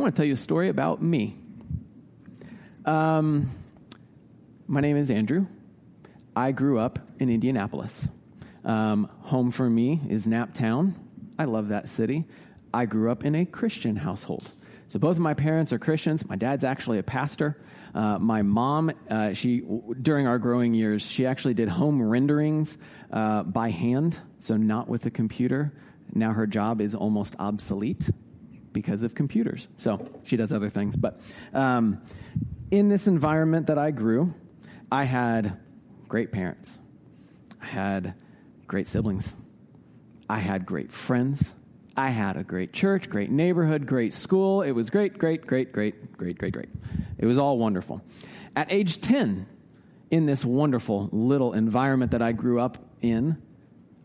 I want to tell you a story about me. Um, my name is Andrew. I grew up in Indianapolis. Um, home for me is Naptown. I love that city. I grew up in a Christian household. So both of my parents are Christians. My dad's actually a pastor. Uh, my mom, uh, she during our growing years, she actually did home renderings uh, by hand, so not with a computer. Now her job is almost obsolete because of computers. So she does other things. But um, in this environment that I grew, I had great parents. I had great siblings. I had great friends. I had a great church, great neighborhood, great school. It was great, great, great, great, great, great, great. It was all wonderful. At age 10, in this wonderful little environment that I grew up in,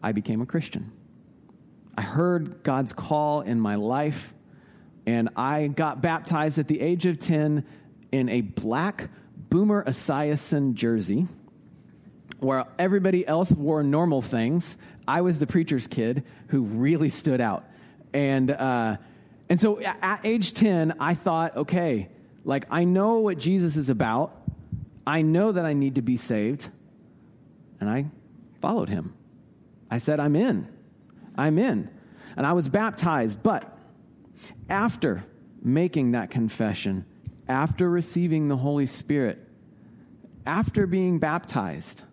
I became a Christian. I heard God's call in my life, and I got baptized at the age of 10 in a black Boomer Esiason jersey where everybody else wore normal things. I was the preacher's kid who really stood out. And, uh, and so at age 10, I thought, okay, like I know what Jesus is about. I know that I need to be saved. And I followed him. I said, I'm in. I'm in. And I was baptized. But after making that confession, after receiving the Holy Spirit, after being baptized,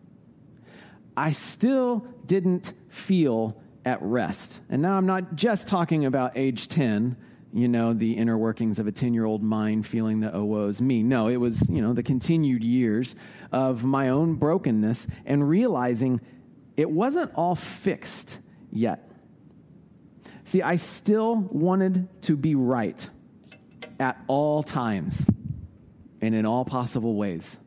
I still didn't feel at rest. And now I'm not just talking about age 10, you know, the inner workings of a 10 year old mind feeling that, oh, woe is me. No, it was, you know, the continued years of my own brokenness and realizing it wasn't all fixed yet. See, I still wanted to be right at all times and in all possible ways.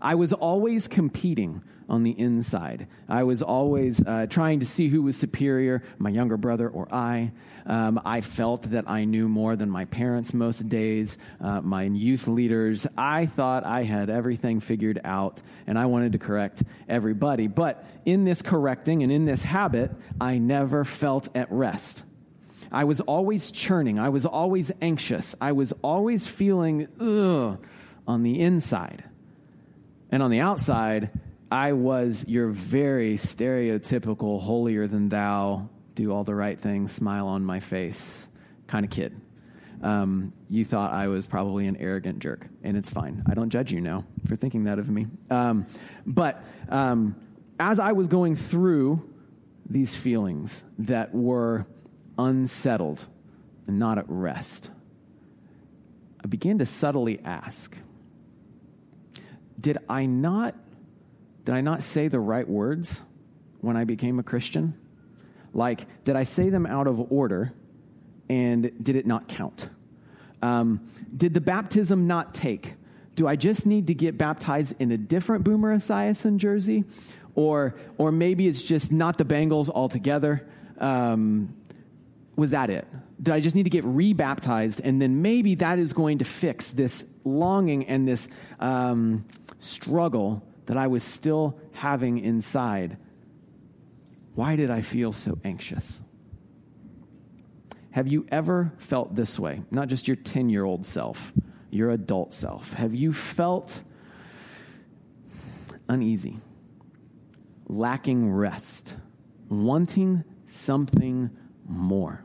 I was always competing on the inside. I was always uh, trying to see who was superior, my younger brother or I. Um, I felt that I knew more than my parents most days, uh, my youth leaders. I thought I had everything figured out, and I wanted to correct everybody. But in this correcting and in this habit, I never felt at rest. I was always churning. I was always anxious. I was always feeling ugh on the inside. And on the outside, I was your very stereotypical holier than thou, do all the right things, smile on my face kind of kid. Um, you thought I was probably an arrogant jerk, and it's fine. I don't judge you now for thinking that of me. Um, but um, as I was going through these feelings that were unsettled and not at rest, I began to subtly ask Did I not did I not say the right words when I became a Christian? Like, did I say them out of order and did it not count? Um, did the baptism not take? Do I just need to get baptized in a different Boomer Esiason jersey? Or, or maybe it's just not the Bengals altogether? Um, was that it? Did I just need to get rebaptized and then maybe that is going to fix this longing and this um, struggle that I was still having inside. Why did I feel so anxious? Have you ever felt this way? Not just your 10 year old self, your adult self. Have you felt uneasy, lacking rest, wanting something more?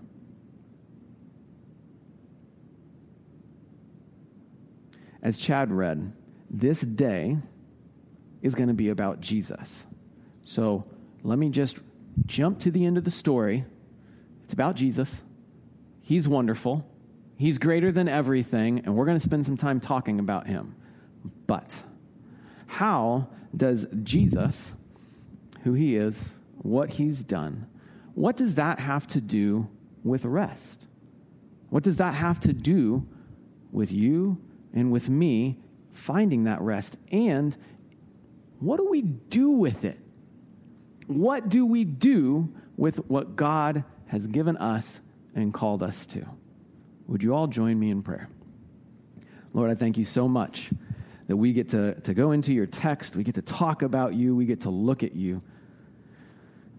As Chad read, this day is going to be about Jesus. So let me just jump to the end of the story. It's about Jesus. He's wonderful. He's greater than everything, and we're going to spend some time talking about him. But how does Jesus, who he is, what he's done, what does that have to do with rest? What does that have to do with you and with me finding that rest and what do we do with it? What do we do with what God has given us and called us to? Would you all join me in prayer? Lord, I thank you so much that we get to, to go into your text, we get to talk about you, we get to look at you.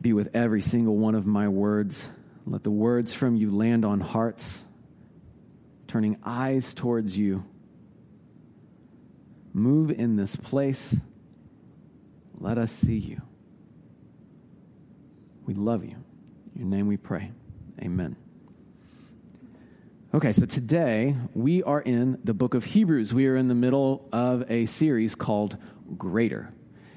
Be with every single one of my words. Let the words from you land on hearts turning eyes towards you. Move in this place. Let us see you. We love you. In your name we pray. Amen. Okay, so today we are in the book of Hebrews. We are in the middle of a series called Greater.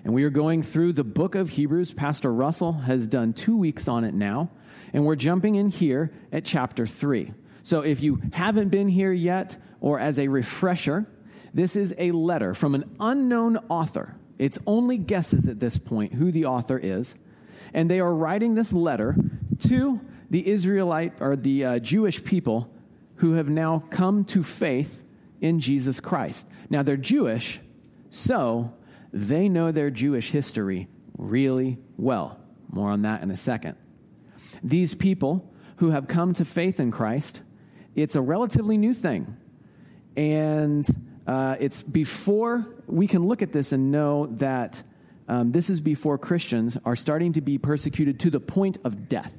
And we are going through the book of Hebrews. Pastor Russell has done two weeks on it now. And we're jumping in here at chapter 3. So if you haven't been here yet, or as a refresher, this is a letter from an unknown author. It's only guesses at this point who the author is. And they are writing this letter to the Israelite or the uh, Jewish people who have now come to faith in Jesus Christ. Now, they're Jewish, so they know their Jewish history really well. More on that in a second. These people who have come to faith in Christ, it's a relatively new thing. And uh, it's before we can look at this and know that um, this is before Christians are starting to be persecuted to the point of death.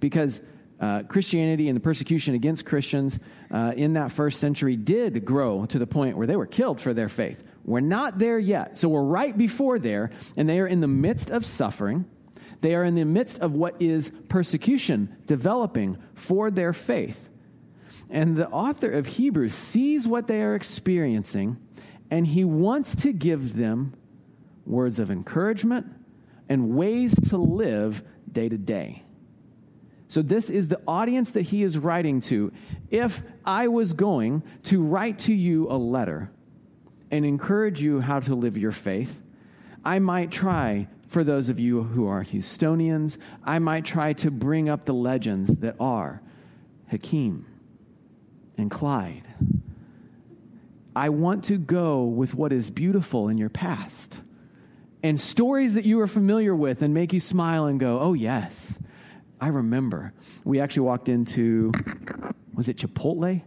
Because uh, Christianity and the persecution against Christians uh, in that first century did grow to the point where they were killed for their faith. We're not there yet. So we're right before there, and they are in the midst of suffering. They are in the midst of what is persecution developing for their faith. And the author of Hebrews sees what they are experiencing, and he wants to give them words of encouragement and ways to live day to day. So, this is the audience that he is writing to. If I was going to write to you a letter and encourage you how to live your faith, I might try, for those of you who are Houstonians, I might try to bring up the legends that are Hakeem and Clyde. I want to go with what is beautiful in your past and stories that you are familiar with and make you smile and go, oh, yes, I remember. We actually walked into, was it Chipotle?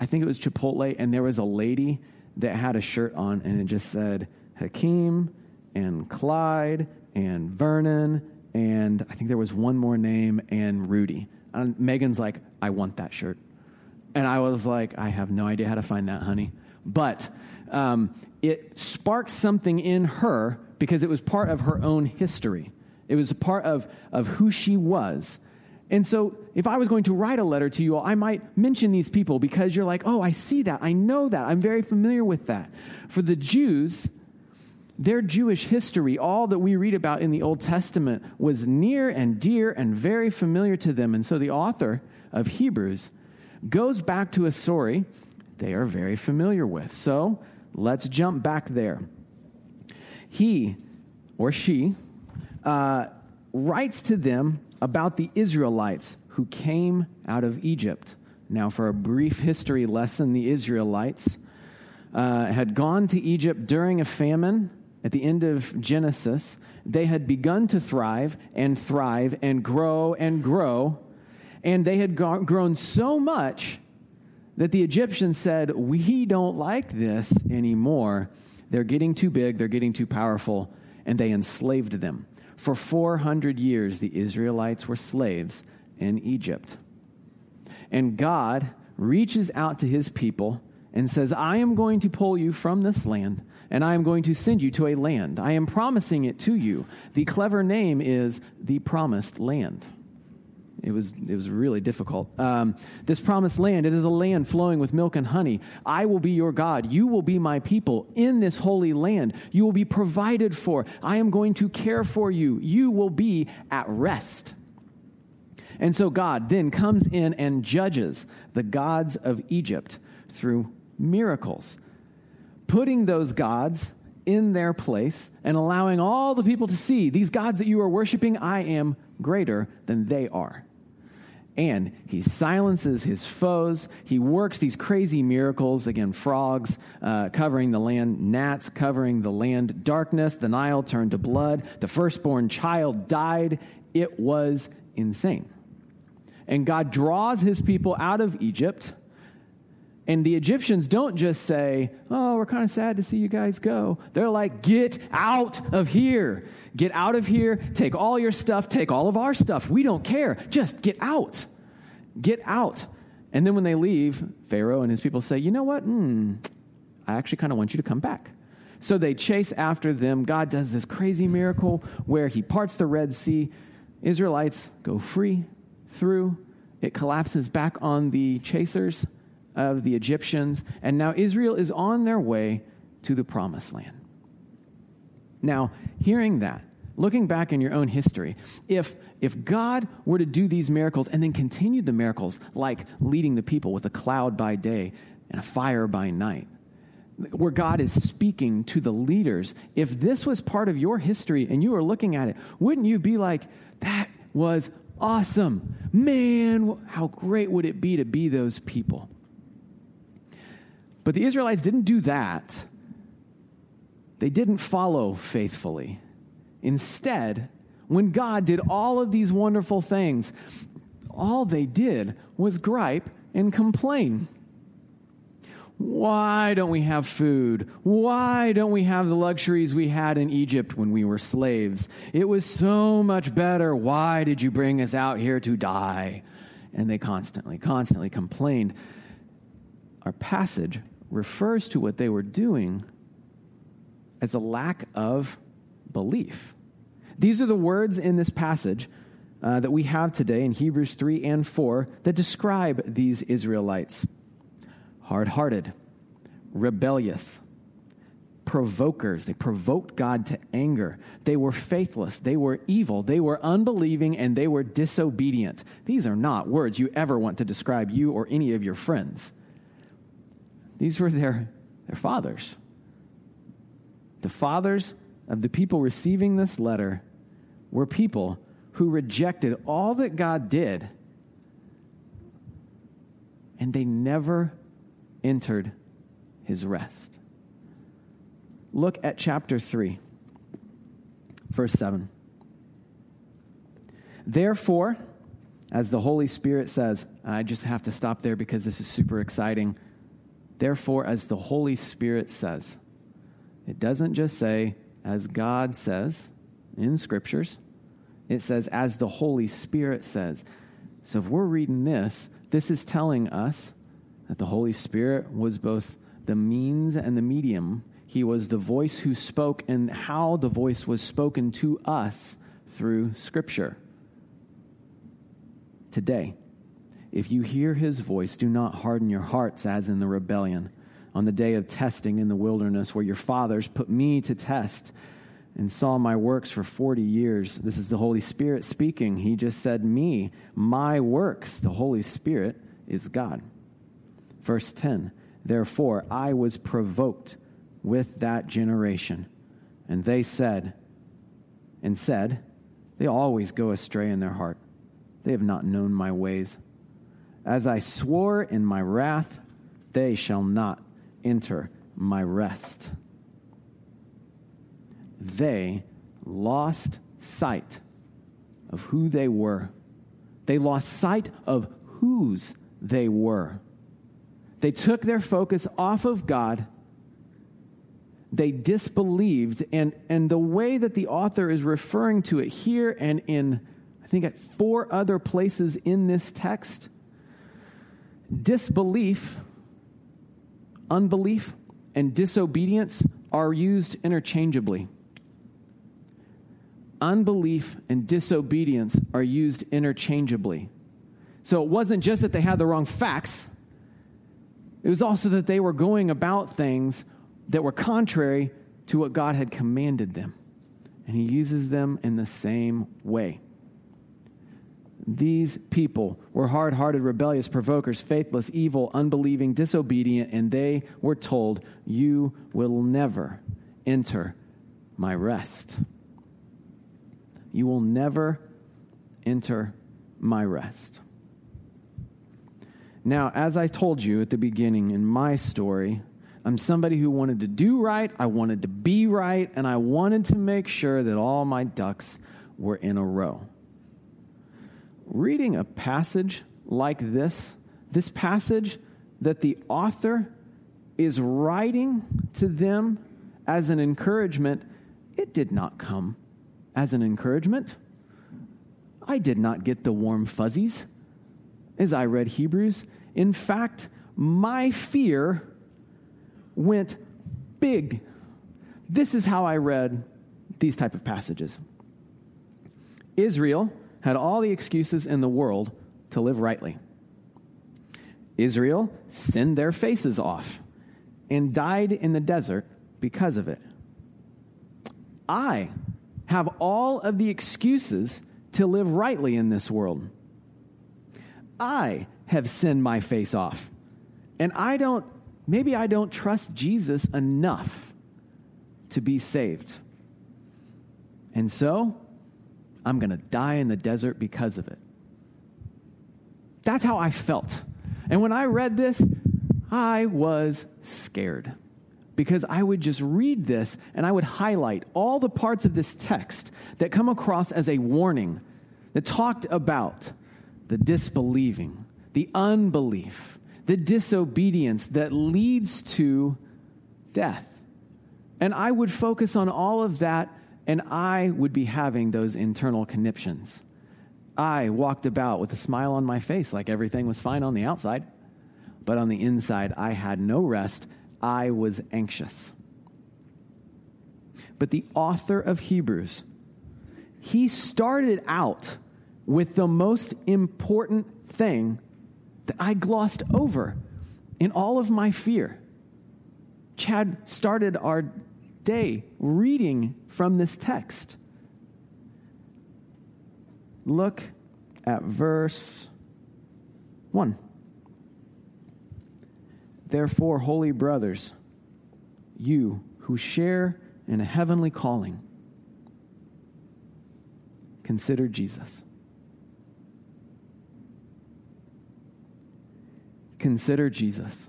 I think it was Chipotle, and there was a lady that had a shirt on and it just said Hakeem and Clyde and Vernon and I think there was one more name and Rudy. And Megan's like, I want that shirt. And I was like, I have no idea how to find that, honey. But um, it sparked something in her because it was part of her own history. It was a part of, of who she was. And so, if I was going to write a letter to you all, I might mention these people because you're like, oh, I see that. I know that. I'm very familiar with that. For the Jews, their Jewish history, all that we read about in the Old Testament, was near and dear and very familiar to them. And so, the author of Hebrews goes back to a story they are very familiar with. So, let's jump back there. He or she uh, writes to them about the Israelites who came out of Egypt. Now, for a brief history lesson, the Israelites uh, had gone to Egypt during a famine at the end of Genesis. They had begun to thrive and thrive and grow and grow, and they had grown so much that the Egyptians said, We don't like this anymore. They're getting too big, they're getting too powerful, and they enslaved them. For 400 years, the Israelites were slaves in Egypt. And God reaches out to his people and says, I am going to pull you from this land, and I am going to send you to a land. I am promising it to you. The clever name is the promised land. It was, it was really difficult. Um, this promised land, it is a land flowing with milk and honey. I will be your God. You will be my people in this holy land. You will be provided for. I am going to care for you. You will be at rest. And so God then comes in and judges the gods of Egypt through miracles, putting those gods in their place and allowing all the people to see these gods that you are worshiping, I am greater than they are and he silences his foes. He works these crazy miracles again, frogs uh, covering the land, gnats covering the land, darkness, the Nile turned to blood, the firstborn child died. It was insane. And God draws his people out of Egypt. And the Egyptians don't just say, Oh, we're kind of sad to see you guys go. They're like, Get out of here. Get out of here. Take all your stuff. Take all of our stuff. We don't care. Just get out. Get out. And then when they leave, Pharaoh and his people say, You know what? Hmm, I actually kind of want you to come back. So they chase after them. God does this crazy miracle where he parts the Red Sea. Israelites go free through. It collapses back on the chasers of the Egyptians. And now Israel is on their way to the promised land. Now, hearing that, looking back in your own history, if, if God were to do these miracles and then continue the miracles, like leading the people with a cloud by day and a fire by night, where God is speaking to the leaders, if this was part of your history and you were looking at it, wouldn't you be like, that was awesome? Man, how great would it be to be those people? But the Israelites didn't do that. They didn't follow faithfully. Instead, when God did all of these wonderful things, all they did was gripe and complain. Why don't we have food? Why don't we have the luxuries we had in Egypt when we were slaves? It was so much better. Why did you bring us out here to die? And they constantly, constantly complained. Our passage refers to what they were doing as a lack of belief. These are the words in this passage uh, that we have today in Hebrews 3 and 4 that describe these Israelites hard hearted, rebellious, provokers. They provoked God to anger. They were faithless. They were evil. They were unbelieving and they were disobedient. These are not words you ever want to describe you or any of your friends. These were their, their fathers. The fathers of the people receiving this letter were people who rejected all that God did, and they never entered his rest. Look at chapter 3, verse 7. Therefore, as the Holy Spirit says, I just have to stop there because this is super exciting. Therefore, as the Holy Spirit says, it doesn't just say, as God says in scriptures, it says, as the Holy Spirit says. So if we're reading this, this is telling us that the Holy Spirit was both the means and the medium. He was the voice who spoke and how the voice was spoken to us through Scripture. Today, if you hear his voice, do not harden your hearts as in the rebellion on the day of testing in the wilderness, where your fathers put me to test and saw my works for 40 years. This is the Holy Spirit speaking. He just said, Me, my works. The Holy Spirit is God. Verse 10 Therefore, I was provoked with that generation. And they said, and said, They always go astray in their heart. They have not known my ways. As I swore in my wrath, they shall not enter my rest. They lost sight of who they were. They lost sight of whose they were. They took their focus off of God. They disbelieved. And, and the way that the author is referring to it here and in, I think, at four other places in this text disbelief, unbelief, and disobedience are used interchangeably. Unbelief and disobedience are used interchangeably. So it wasn't just that they had the wrong facts, it was also that they were going about things that were contrary to what God had commanded them. And He uses them in the same way. These people were hard hearted, rebellious, provokers, faithless, evil, unbelieving, disobedient, and they were told, You will never enter my rest. You will never enter my rest. Now, as I told you at the beginning in my story, I'm somebody who wanted to do right, I wanted to be right, and I wanted to make sure that all my ducks were in a row reading a passage like this, this passage that the author is writing to them as an encouragement, it did not come as an encouragement. I did not get the warm fuzzies as I read Hebrews. In fact, my fear went big. This is how I read these type of passages. Israel had all the excuses in the world to live rightly. Israel sinned their faces off and died in the desert because of it. I have all of the excuses to live rightly in this world. I have sinned my face off. And I don't, maybe I don't trust Jesus enough to be saved. And so, I'm going to die in the desert because of it. That's how I felt. And when I read this, I was scared because I would just read this and I would highlight all the parts of this text that come across as a warning that talked about the disbelieving, the unbelief, the disobedience that leads to death. And I would focus on all of that and I would be having those internal conniptions. I walked about with a smile on my face like everything was fine on the outside, but on the inside, I had no rest. I was anxious. But the author of Hebrews, he started out with the most important thing that I glossed over in all of my fear. Chad started our day reading from this text. Look at verse 1. Therefore, holy brothers, you who share in a heavenly calling, consider Jesus. Consider Jesus.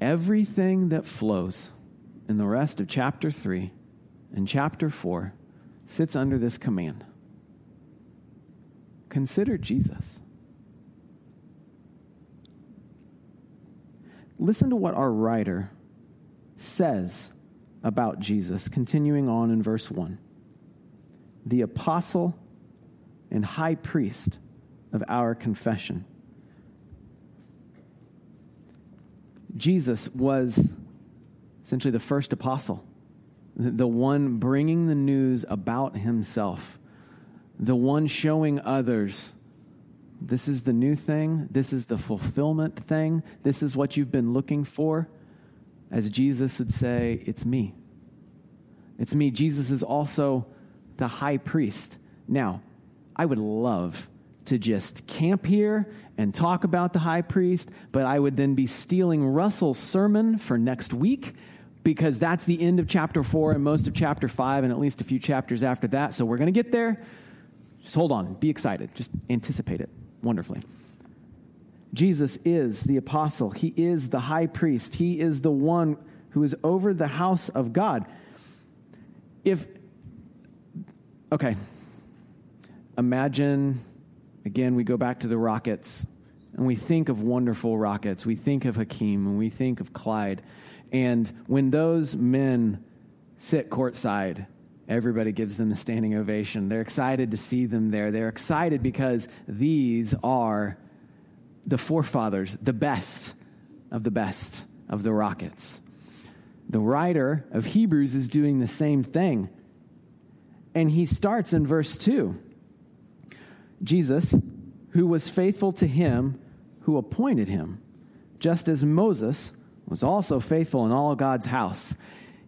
Everything that flows in the rest of chapter 3 and chapter 4 sits under this command. Consider Jesus. Listen to what our writer says about Jesus, continuing on in verse 1. The apostle and high priest of our confession. Jesus was essentially the first apostle, the one bringing the news about himself, the one showing others this is the new thing. This is the fulfillment thing. This is what you've been looking for. As Jesus would say, it's me. It's me. Jesus is also the high priest. Now, I would love to just camp here and talk about the high priest, but I would then be stealing Russell's sermon for next week because that's the end of chapter four and most of chapter five and at least a few chapters after that. So we're going to get there. Just hold on, be excited, just anticipate it wonderfully. Jesus is the apostle, he is the high priest, he is the one who is over the house of God. If, okay, imagine, again, we go back to the rockets and we think of wonderful rockets. We think of Hakeem and we think of Clyde. And when those men sit courtside Everybody gives them the standing ovation. They're excited to see them there. They're excited because these are the forefathers, the best of the best of the Rockets. The writer of Hebrews is doing the same thing. And he starts in verse 2 Jesus, who was faithful to him who appointed him, just as Moses was also faithful in all God's house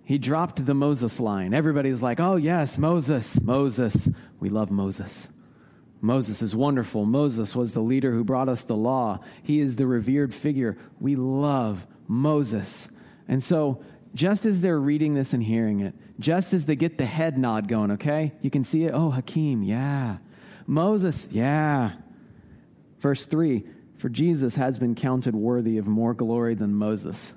he dropped the Moses line. Everybody's like, oh, yes, Moses, Moses. We love Moses. Moses is wonderful. Moses was the leader who brought us the law. He is the revered figure. We love Moses. And so, just as they're reading this and hearing it, just as they get the head nod going, okay? You can see it. Oh, Hakeem, yeah. Moses, yeah. Verse 3 For Jesus has been counted worthy of more glory than Moses.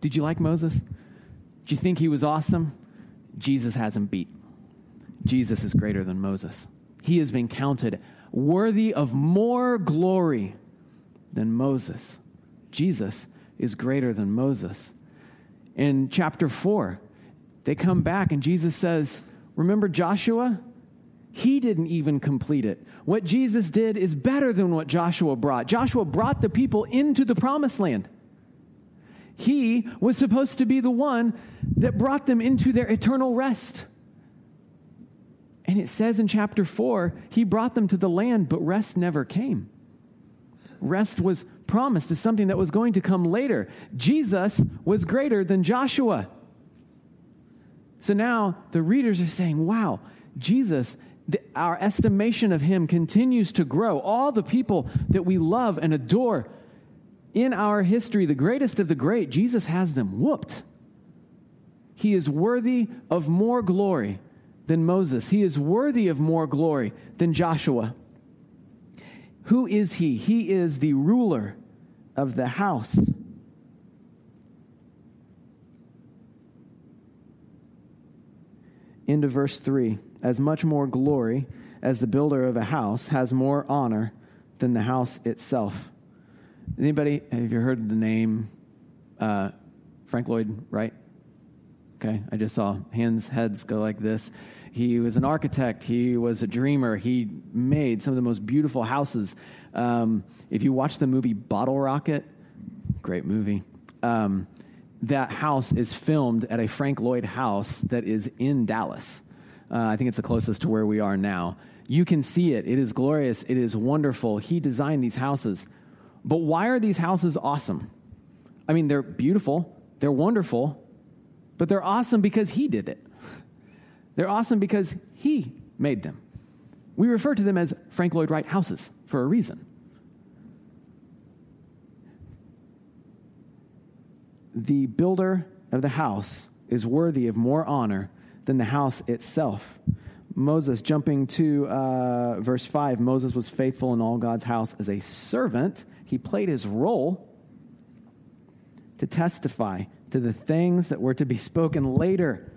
Did you like Moses? Did you think he was awesome? Jesus has him beat. Jesus is greater than Moses. He has been counted worthy of more glory than Moses. Jesus is greater than Moses. In chapter 4, they come back and Jesus says, Remember Joshua? He didn't even complete it. What Jesus did is better than what Joshua brought. Joshua brought the people into the promised land. He was supposed to be the one that brought them into their eternal rest. And it says in chapter 4, he brought them to the land, but rest never came. Rest was promised as something that was going to come later. Jesus was greater than Joshua. So now the readers are saying, wow, Jesus, the, our estimation of him continues to grow. All the people that we love and adore in our history, the greatest of the great, Jesus has them whooped. He is worthy of more glory than Moses. He is worthy of more glory than Joshua. Who is he? He is the ruler of the house. Into verse 3 As much more glory as the builder of a house has more honor than the house itself. Anybody, have you heard the name uh, Frank Lloyd Wright? Okay, I just saw hands, heads go like this. He was an architect. He was a dreamer. He made some of the most beautiful houses. Um, if you watch the movie Bottle Rocket, great movie. Um, that house is filmed at a Frank Lloyd house that is in Dallas. Uh, I think it's the closest to where we are now. You can see it. It is glorious. It is wonderful. He designed these houses. But why are these houses awesome? I mean, they're beautiful, they're wonderful, but they're awesome because he did it. They're awesome because he made them. We refer to them as Frank Lloyd Wright houses for a reason. The builder of the house is worthy of more honor than the house itself. Moses, jumping to uh, verse 5, Moses was faithful in all God's house as a servant. He played his role to testify to the things that were to be spoken later.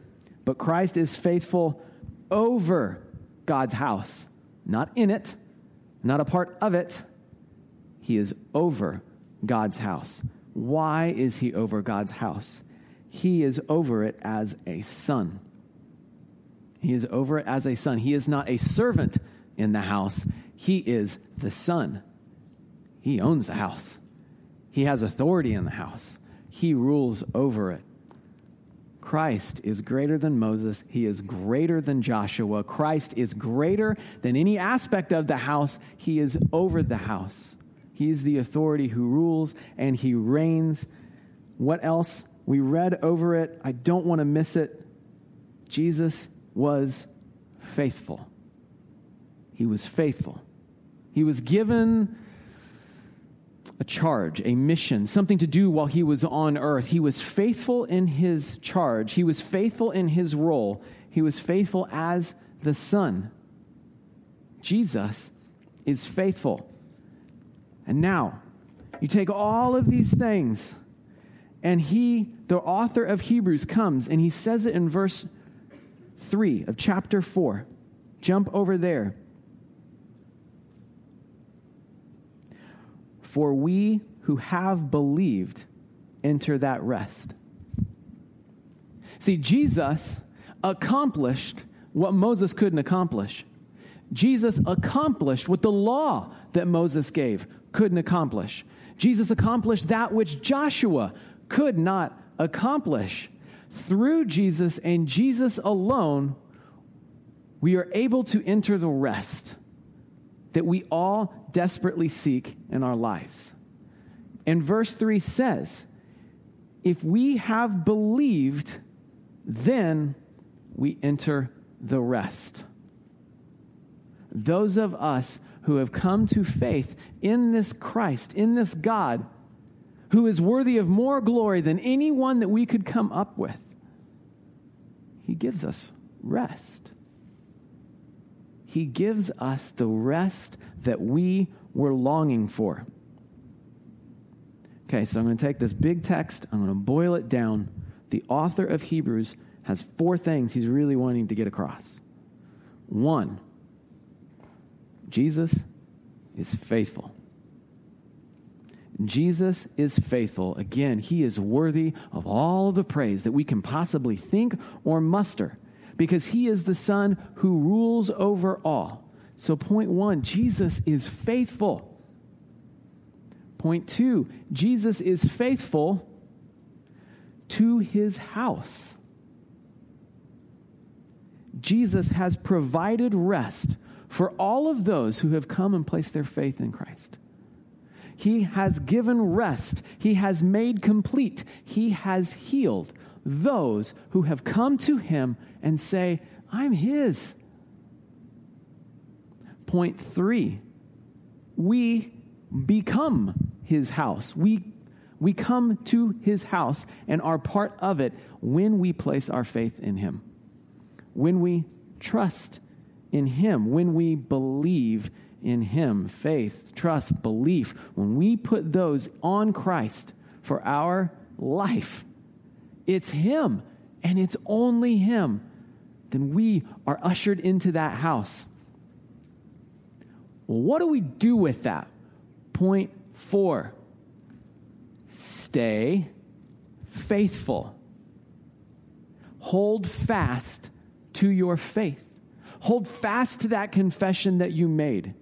But Christ is faithful over God's house, not in it, not a part of it. He is over God's house. Why is he over God's house? He is over it as a son. He is over it as a son. He is not a servant in the house, he is the son. He owns the house, he has authority in the house, he rules over it. Christ is greater than Moses. He is greater than Joshua. Christ is greater than any aspect of the house. He is over the house. He is the authority who rules and he reigns. What else? We read over it. I don't want to miss it. Jesus was faithful. He was faithful. He was given a charge, a mission, something to do while he was on earth. He was faithful in his charge, he was faithful in his role, he was faithful as the Son. Jesus is faithful. And now, you take all of these things, and he, the author of Hebrews, comes and he says it in verse 3 of chapter 4. Jump over there. For we who have believed enter that rest. See, Jesus accomplished what Moses couldn't accomplish. Jesus accomplished what the law that Moses gave couldn't accomplish. Jesus accomplished that which Joshua could not accomplish. Through Jesus and Jesus alone, we are able to enter the rest that we all desperately seek in our lives. And verse 3 says, If we have believed, then we enter the rest. Those of us who have come to faith in this Christ, in this God, who is worthy of more glory than anyone that we could come up with, he gives us rest. He gives us the rest that we were longing for. Okay, so I'm going to take this big text, I'm going to boil it down. The author of Hebrews has four things he's really wanting to get across. One, Jesus is faithful. Jesus is faithful. Again, he is worthy of all the praise that we can possibly think or muster. because he is the Son who rules over all. So, point one, Jesus is faithful. Point two, Jesus is faithful to his house. Jesus has provided rest for all of those who have come and placed their faith in Christ. He has given rest. He has made complete. He has healed those who have come to him and say, I'm his. Point three, we become his house. We, we come to his house and are part of it when we place our faith in him, when we trust in him, when we believe in Him faith, trust, belief when we put those on Christ for our life, it's Him and it's only Him, then we are ushered into that house. Well, what do we do with that? Point four stay faithful, hold fast to your faith. Hold fast to that confession that you made.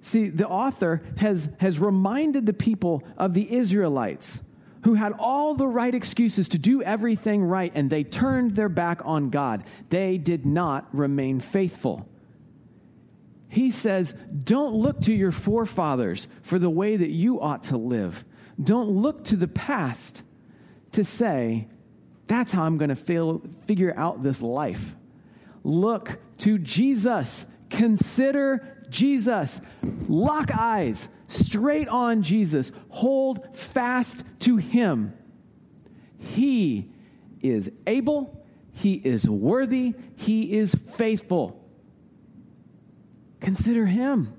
See, the author has, has reminded the people of the Israelites who had all the right excuses to do everything right, and they turned their back on God. They did not remain faithful. He says, Don't look to your forefathers for the way that you ought to live. Don't look to the past to say, That's how I'm going to figure out this life. Look to Jesus. Consider Jesus. Lock eyes straight on Jesus. Hold fast to him. He is able, he is worthy, he is faithful. Consider him.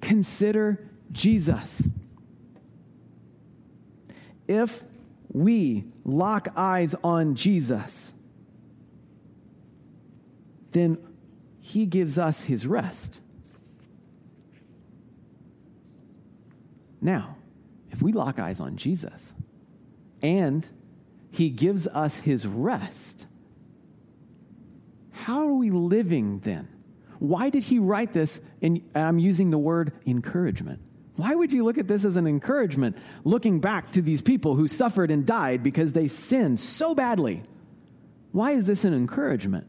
Consider Jesus. If we lock eyes on Jesus, then he gives us his rest. Now, if we lock eyes on Jesus and he gives us his rest, how are we living then? Why did he write this? And I'm using the word encouragement. Why would you look at this as an encouragement, looking back to these people who suffered and died because they sinned so badly? Why is this an encouragement?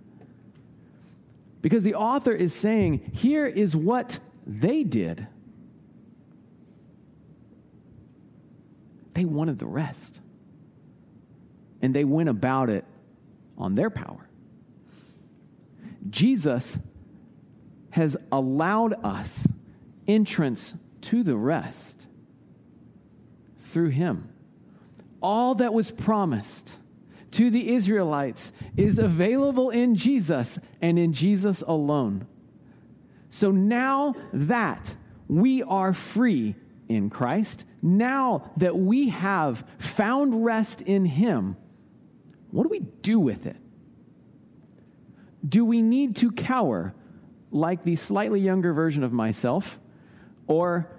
Because the author is saying, here is what they did. They wanted the rest. And they went about it on their power. Jesus has allowed us entrance to the rest through him. All that was promised to the Israelites is available in Jesus and in Jesus alone. So now that we are free in Christ, now that we have found rest in Him, what do we do with it? Do we need to cower like the slightly younger version of myself, or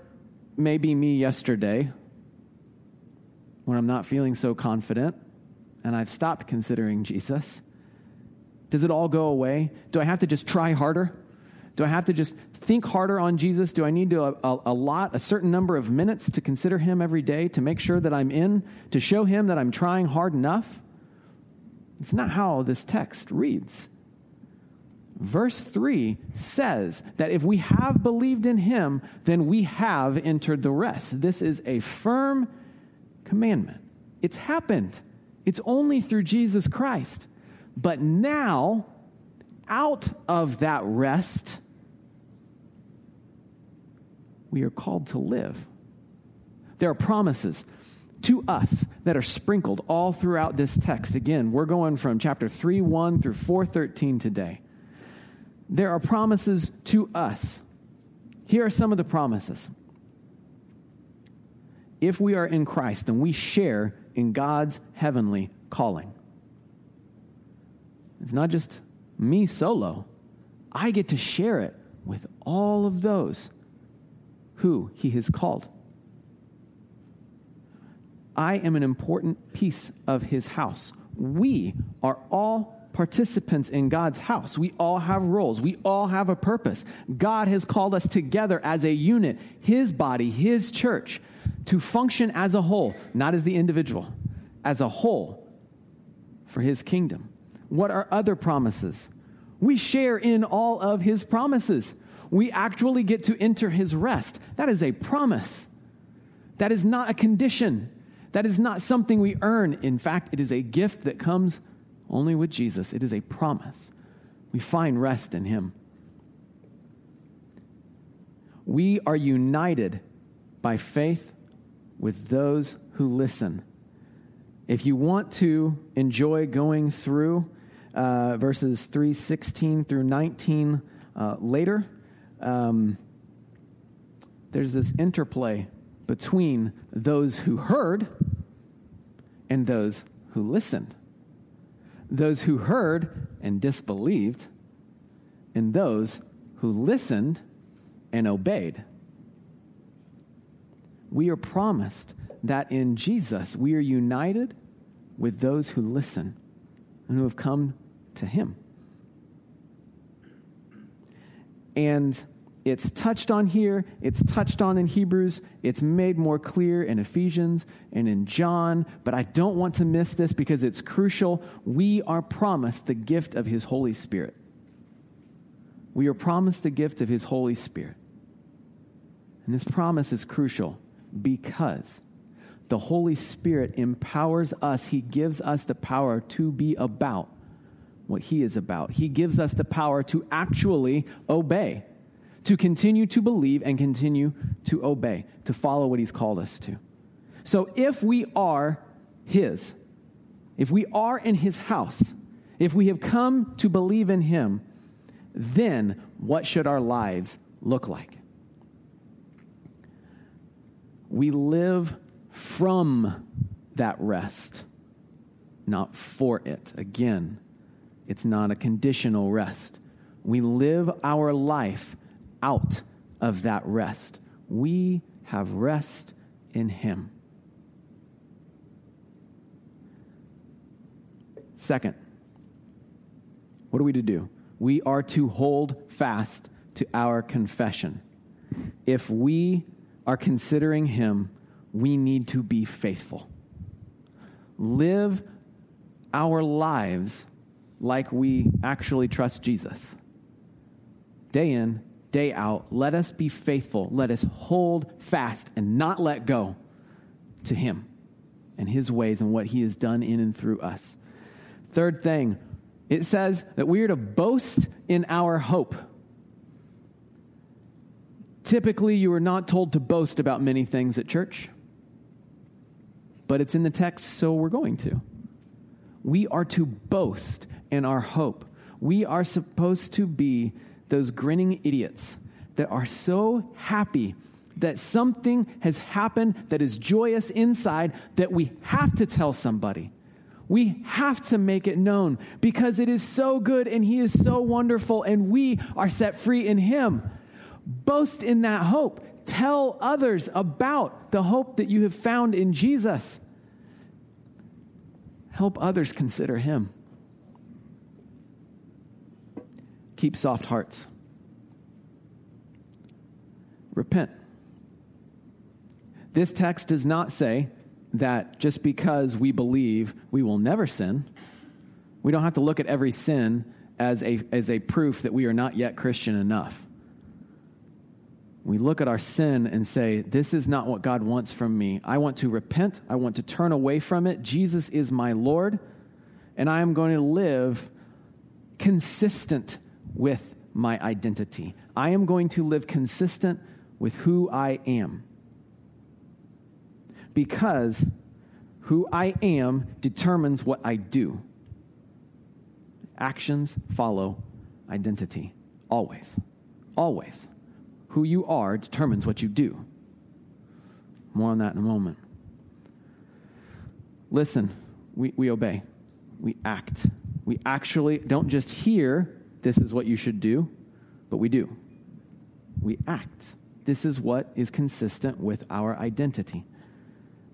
maybe me yesterday when I'm not feeling so confident? And I've stopped considering Jesus? Does it all go away? Do I have to just try harder? Do I have to just think harder on Jesus? Do I need to allot a certain number of minutes to consider him every day to make sure that I'm in, to show him that I'm trying hard enough? It's not how this text reads. Verse 3 says that if we have believed in him, then we have entered the rest. This is a firm commandment. It's happened. It's only through Jesus Christ. But now, out of that rest, we are called to live. There are promises to us that are sprinkled all throughout this text. Again, we're going from chapter 3 1 through 413 today. There are promises to us. Here are some of the promises. If we are in Christ, then we share in God's heavenly calling. It's not just me solo, I get to share it with all of those who He has called. I am an important piece of His house. We are all participants in God's house. We all have roles. We all have a purpose. God has called us together as a unit, His body, His church, to function as a whole, not as the individual, as a whole for His kingdom. What are other promises? We share in all of His promises. We actually get to enter His rest. That is a promise. That is not a condition. That is not something we earn. In fact, it is a gift that comes only with Jesus. It is a promise. We find rest in Him. We are united by faith with those who listen. If you want to enjoy going through uh, verses 316 through 19 uh, later, um, there's this interplay between those who heard and those who listened. Those who heard and disbelieved, and those who listened and obeyed. We are promised that in Jesus we are united with those who listen and who have come to Him. And it's touched on here, it's touched on in Hebrews, it's made more clear in Ephesians and in John, but I don't want to miss this because it's crucial. We are promised the gift of His Holy Spirit. We are promised the gift of His Holy Spirit. And this promise is crucial because the Holy Spirit empowers us, He gives us the power to be about what He is about. He gives us the power to actually obey to continue to believe and continue to obey, to follow what He's called us to. So if we are His, if we are in His house, if we have come to believe in Him, then what should our lives look like? We live from that rest, not for it. Again, it's not a conditional rest. We live our life out of that rest. We have rest in Him. Second, what are we to do? We are to hold fast to our confession. If we are considering Him, we need to be faithful. Live our lives like we actually trust Jesus. Day in, day out, let us be faithful. Let us hold fast and not let go to Him and His ways and what He has done in and through us. Third thing, it says that we are to boast in our hope. Typically, you are not told to boast about many things at church, but it's in the text, so we're going to. We are to boast in our hope. We are supposed to be those grinning idiots that are so happy that something has happened that is joyous inside that we have to tell somebody. We have to make it known because it is so good and He is so wonderful and we are set free in Him. Boast in that hope. Tell others about the hope that you have found in Jesus. Help others consider Him. Keep soft hearts. Repent. This text does not say that just because we believe we will never sin, we don't have to look at every sin as a, as a proof that we are not yet Christian enough. We look at our sin and say, This is not what God wants from me. I want to repent. I want to turn away from it. Jesus is my Lord, and I am going to live consistent with my identity. I am going to live consistent with who I am. Because who I am determines what I do. Actions follow identity. Always. Always. Who you are determines what you do. More on that in a moment. Listen, we, we obey, we act. We actually don't just hear this is what you should do, but we do. We act. This is what is consistent with our identity.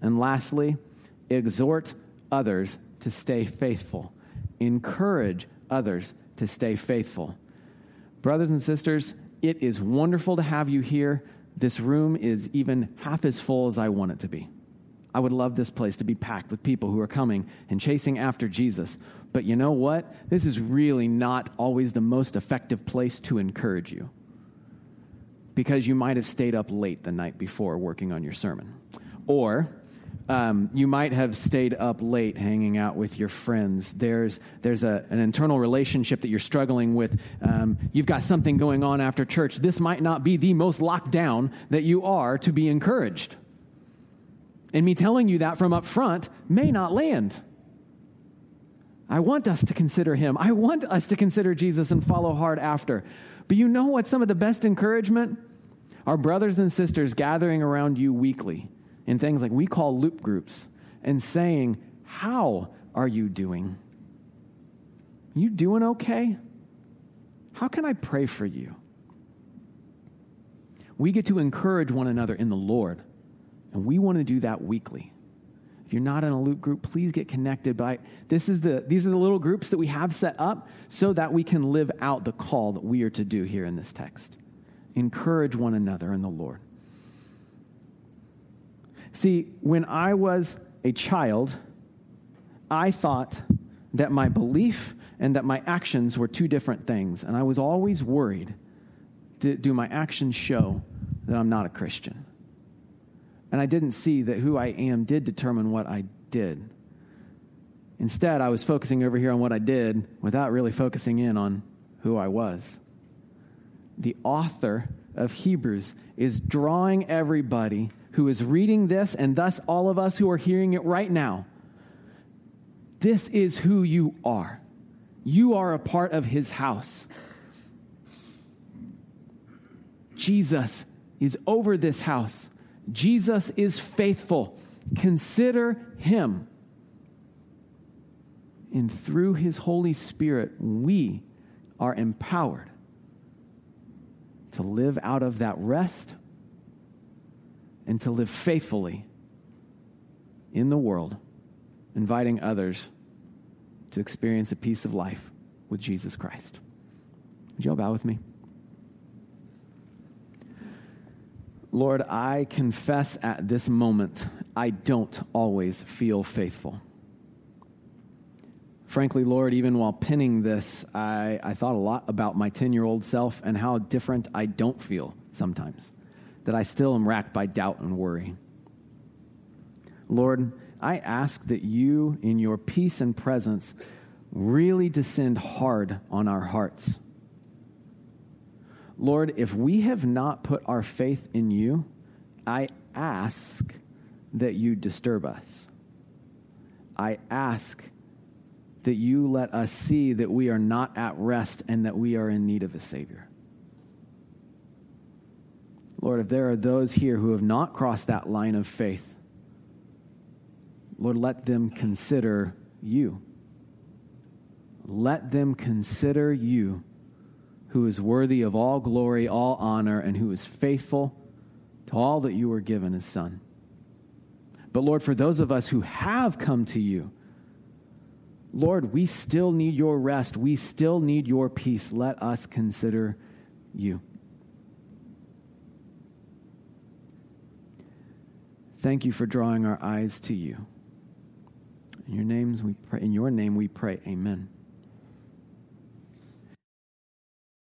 And lastly, exhort others to stay faithful. Encourage others to stay faithful. Brothers and sisters, it is wonderful to have you here. This room is even half as full as I want it to be. I would love this place to be packed with people who are coming and chasing after Jesus. But you know what? This is really not always the most effective place to encourage you because you might have stayed up late the night before working on your sermon. Or um, you might have stayed up late hanging out with your friends. There's, there's a, an internal relationship that you're struggling with. Um, you've got something going on after church. This might not be the most locked down that you are to be encouraged. And me telling you that from up front may not land. I want us to consider him. I want us to consider Jesus and follow hard after. But you know what? Some of the best encouragement? Our brothers and sisters gathering around you weekly in things like we call loop groups and saying, How are you doing? You doing okay? How can I pray for you? We get to encourage one another in the Lord, and we want to do that weekly. If you're not in a loop group, please get connected. By this is the these are the little groups that we have set up so that we can live out the call that we are to do here in this text. Encourage one another in the Lord. See, when I was a child, I thought that my belief and that my actions were two different things. And I was always worried do, my actions show that I'm not a Christian? And I didn't see that who I am did determine what I did. Instead, I was focusing over here on what I did without really focusing in on who I was. The author of Hebrews is drawing everybody who is reading this, and thus all of us who are hearing it right now. This is who you are. You are a part of his house. Jesus is over this house. Jesus is faithful. Consider him. And through his Holy Spirit, we are empowered to live out of that rest and to live faithfully in the world, inviting others to experience a piece of life with Jesus Christ. Would you all bow with me? Lord, I confess at this moment, I don't always feel faithful. Frankly, Lord, even while pinning this, I, I thought a lot about my 10 year old self and how different I don't feel sometimes, that I still am racked by doubt and worry. Lord, I ask that you, in your peace and presence, really descend hard on our hearts. Lord, if we have not put our faith in you, I ask that you disturb us. I ask that you let us see that we are not at rest and that we are in need of a Savior. Lord, if there are those here who have not crossed that line of faith, Lord, let them consider you. Let them consider you, who is worthy of all glory, all honor, and who is faithful to all that you were given as Son. But Lord, for those of us who have come to you, Lord, we still need your rest. We still need your peace. Let us consider you. Thank you for drawing our eyes to you. In your names we pray, in your name we pray. Amen.